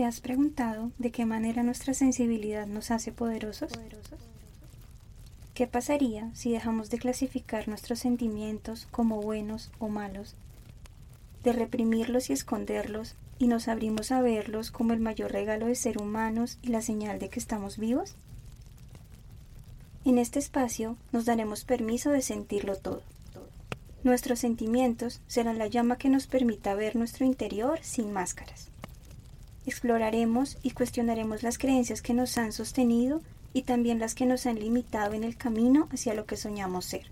¿Te has preguntado de qué manera nuestra sensibilidad nos hace poderosos? ¿Qué pasaría si dejamos de clasificar nuestros sentimientos como buenos o malos, de reprimirlos y esconderlos y nos abrimos a verlos como el mayor regalo de ser humanos y la señal de que estamos vivos? En este espacio nos daremos permiso de sentirlo todo. Nuestros sentimientos serán la llama que nos permita ver nuestro interior sin máscaras. Exploraremos y cuestionaremos las creencias que nos han sostenido y también las que nos han limitado en el camino hacia lo que soñamos ser.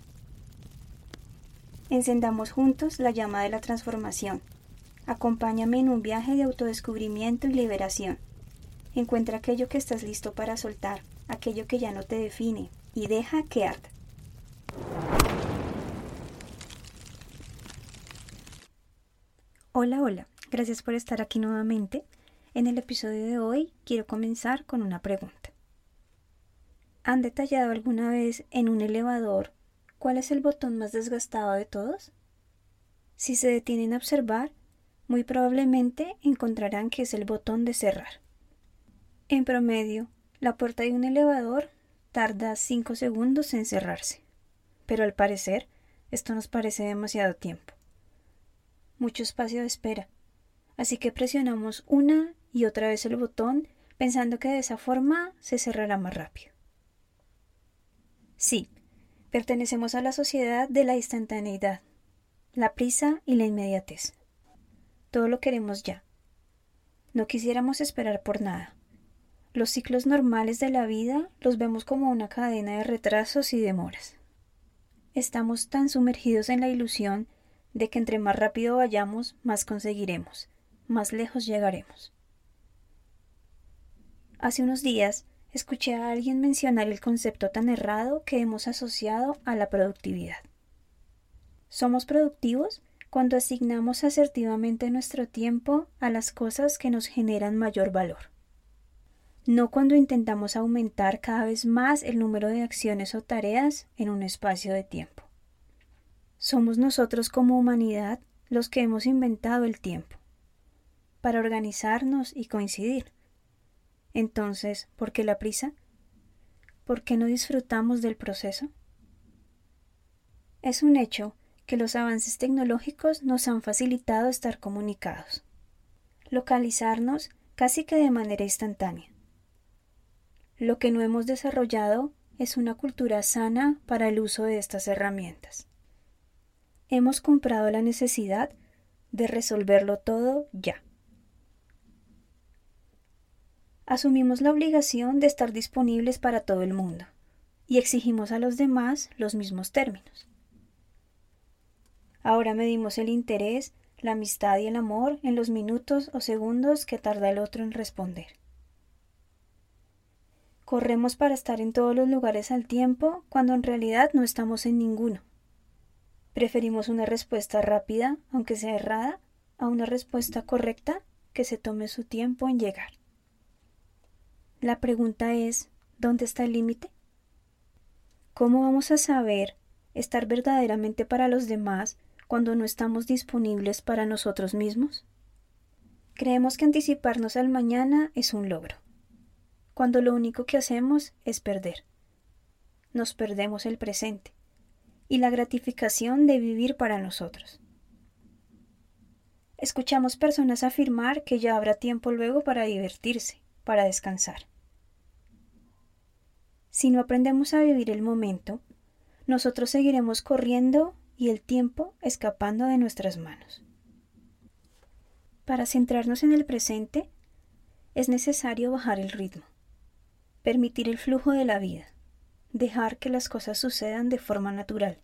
Encendamos juntos la llama de la transformación. Acompáñame en un viaje de autodescubrimiento y liberación. Encuentra aquello que estás listo para soltar, aquello que ya no te define, y deja que arda. Hola, hola, gracias por estar aquí nuevamente. En el episodio de hoy quiero comenzar con una pregunta. ¿Han detallado alguna vez en un elevador cuál es el botón más desgastado de todos? Si se detienen a observar, muy probablemente encontrarán que es el botón de cerrar. En promedio, la puerta de un elevador tarda 5 segundos en cerrarse, pero al parecer esto nos parece demasiado tiempo. Mucho espacio de espera, así que presionamos una y otra vez el botón pensando que de esa forma se cerrará más rápido. Sí, pertenecemos a la sociedad de la instantaneidad, la prisa y la inmediatez. Todo lo queremos ya. No quisiéramos esperar por nada. Los ciclos normales de la vida los vemos como una cadena de retrasos y demoras. Estamos tan sumergidos en la ilusión de que entre más rápido vayamos, más conseguiremos, más lejos llegaremos. Hace unos días escuché a alguien mencionar el concepto tan errado que hemos asociado a la productividad. Somos productivos cuando asignamos asertivamente nuestro tiempo a las cosas que nos generan mayor valor. No cuando intentamos aumentar cada vez más el número de acciones o tareas en un espacio de tiempo. Somos nosotros como humanidad los que hemos inventado el tiempo para organizarnos y coincidir entonces, ¿por qué la prisa? ¿Por qué no disfrutamos del proceso? Es un hecho que los avances tecnológicos nos han facilitado estar comunicados, localizarnos casi que de manera instantánea. Lo que no hemos desarrollado es una cultura sana para el uso de estas herramientas. Hemos comprado la necesidad de resolverlo todo ya asumimos la obligación de estar disponibles para todo el mundo y exigimos a los demás los mismos términos. Ahora medimos el interés, la amistad y el amor en los minutos o segundos que tarda el otro en responder. Corremos para estar en todos los lugares al tiempo cuando en realidad no estamos en ninguno. Preferimos una respuesta rápida, aunque sea errada, a una respuesta correcta que se tome su tiempo en llegar. La pregunta es, ¿dónde está el límite? ¿Cómo vamos a saber estar verdaderamente para los demás cuando no estamos disponibles para nosotros mismos? Creemos que anticiparnos al mañana es un logro, cuando lo único que hacemos es perder. Nos perdemos el presente y la gratificación de vivir para nosotros. Escuchamos personas afirmar que ya habrá tiempo luego para divertirse, para descansar. Si no aprendemos a vivir el momento, nosotros seguiremos corriendo y el tiempo escapando de nuestras manos. Para centrarnos en el presente, es necesario bajar el ritmo, permitir el flujo de la vida, dejar que las cosas sucedan de forma natural,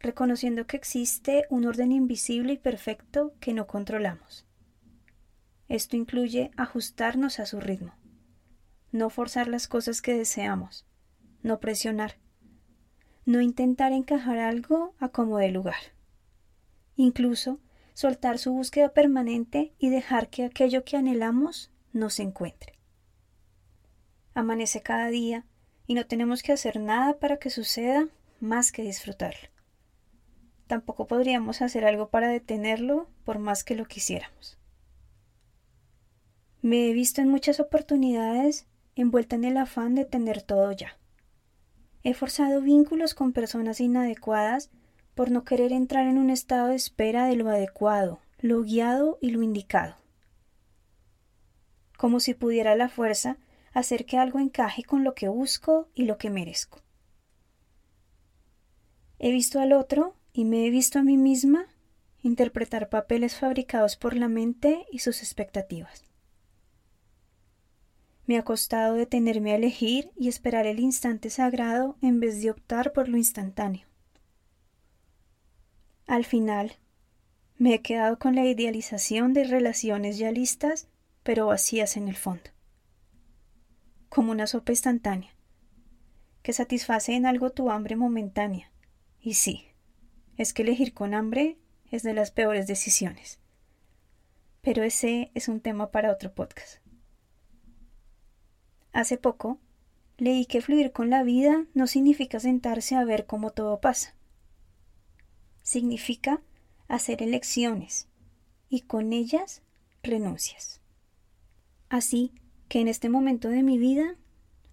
reconociendo que existe un orden invisible y perfecto que no controlamos. Esto incluye ajustarnos a su ritmo no forzar las cosas que deseamos, no presionar, no intentar encajar algo a como de lugar. Incluso soltar su búsqueda permanente y dejar que aquello que anhelamos nos encuentre. Amanece cada día y no tenemos que hacer nada para que suceda más que disfrutarlo. Tampoco podríamos hacer algo para detenerlo por más que lo quisiéramos. Me he visto en muchas oportunidades envuelta en el afán de tener todo ya. He forzado vínculos con personas inadecuadas por no querer entrar en un estado de espera de lo adecuado, lo guiado y lo indicado. Como si pudiera la fuerza hacer que algo encaje con lo que busco y lo que merezco. He visto al otro y me he visto a mí misma interpretar papeles fabricados por la mente y sus expectativas. Me ha costado detenerme a elegir y esperar el instante sagrado en vez de optar por lo instantáneo. Al final, me he quedado con la idealización de relaciones ya listas, pero vacías en el fondo. Como una sopa instantánea, que satisface en algo tu hambre momentánea. Y sí, es que elegir con hambre es de las peores decisiones. Pero ese es un tema para otro podcast. Hace poco leí que fluir con la vida no significa sentarse a ver cómo todo pasa. Significa hacer elecciones y con ellas renuncias. Así que en este momento de mi vida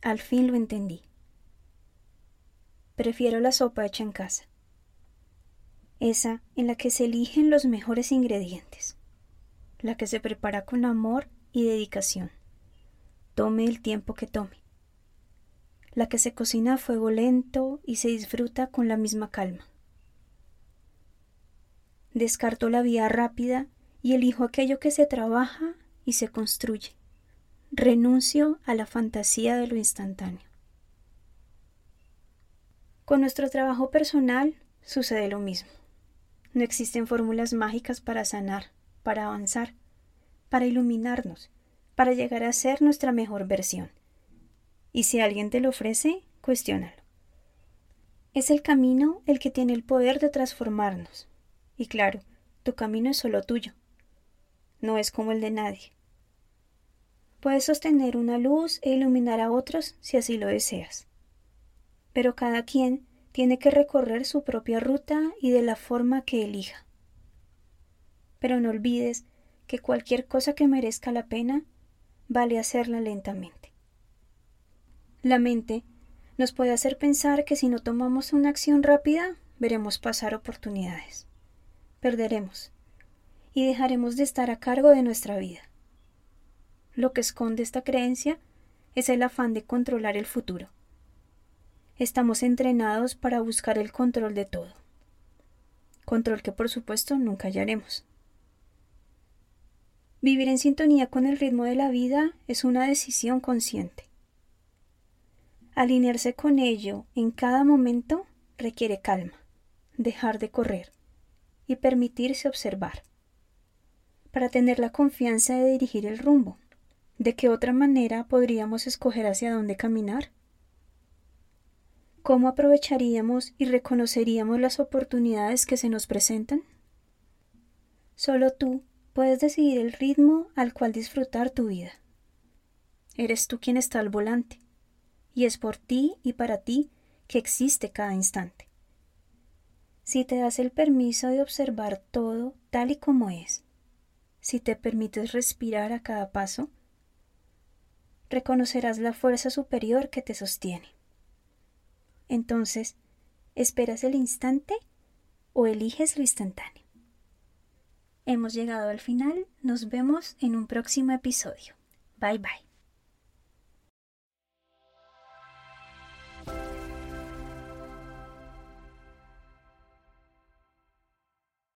al fin lo entendí. Prefiero la sopa hecha en casa, esa en la que se eligen los mejores ingredientes, la que se prepara con amor y dedicación tome el tiempo que tome. La que se cocina a fuego lento y se disfruta con la misma calma. Descarto la vía rápida y elijo aquello que se trabaja y se construye. Renuncio a la fantasía de lo instantáneo. Con nuestro trabajo personal sucede lo mismo. No existen fórmulas mágicas para sanar, para avanzar, para iluminarnos para llegar a ser nuestra mejor versión. Y si alguien te lo ofrece, cuestiónalo. Es el camino el que tiene el poder de transformarnos. Y claro, tu camino es solo tuyo. No es como el de nadie. Puedes sostener una luz e iluminar a otros si así lo deseas. Pero cada quien tiene que recorrer su propia ruta y de la forma que elija. Pero no olvides que cualquier cosa que merezca la pena vale hacerla lentamente. La mente nos puede hacer pensar que si no tomamos una acción rápida, veremos pasar oportunidades. Perderemos y dejaremos de estar a cargo de nuestra vida. Lo que esconde esta creencia es el afán de controlar el futuro. Estamos entrenados para buscar el control de todo. Control que por supuesto nunca hallaremos. Vivir en sintonía con el ritmo de la vida es una decisión consciente. Alinearse con ello en cada momento requiere calma, dejar de correr y permitirse observar. Para tener la confianza de dirigir el rumbo, ¿de qué otra manera podríamos escoger hacia dónde caminar? ¿Cómo aprovecharíamos y reconoceríamos las oportunidades que se nos presentan? Solo tú Puedes decidir el ritmo al cual disfrutar tu vida. Eres tú quien está al volante, y es por ti y para ti que existe cada instante. Si te das el permiso de observar todo tal y como es, si te permites respirar a cada paso, reconocerás la fuerza superior que te sostiene. Entonces, ¿esperas el instante o eliges lo instantáneo? Hemos llegado al final, nos vemos en un próximo episodio. Bye bye.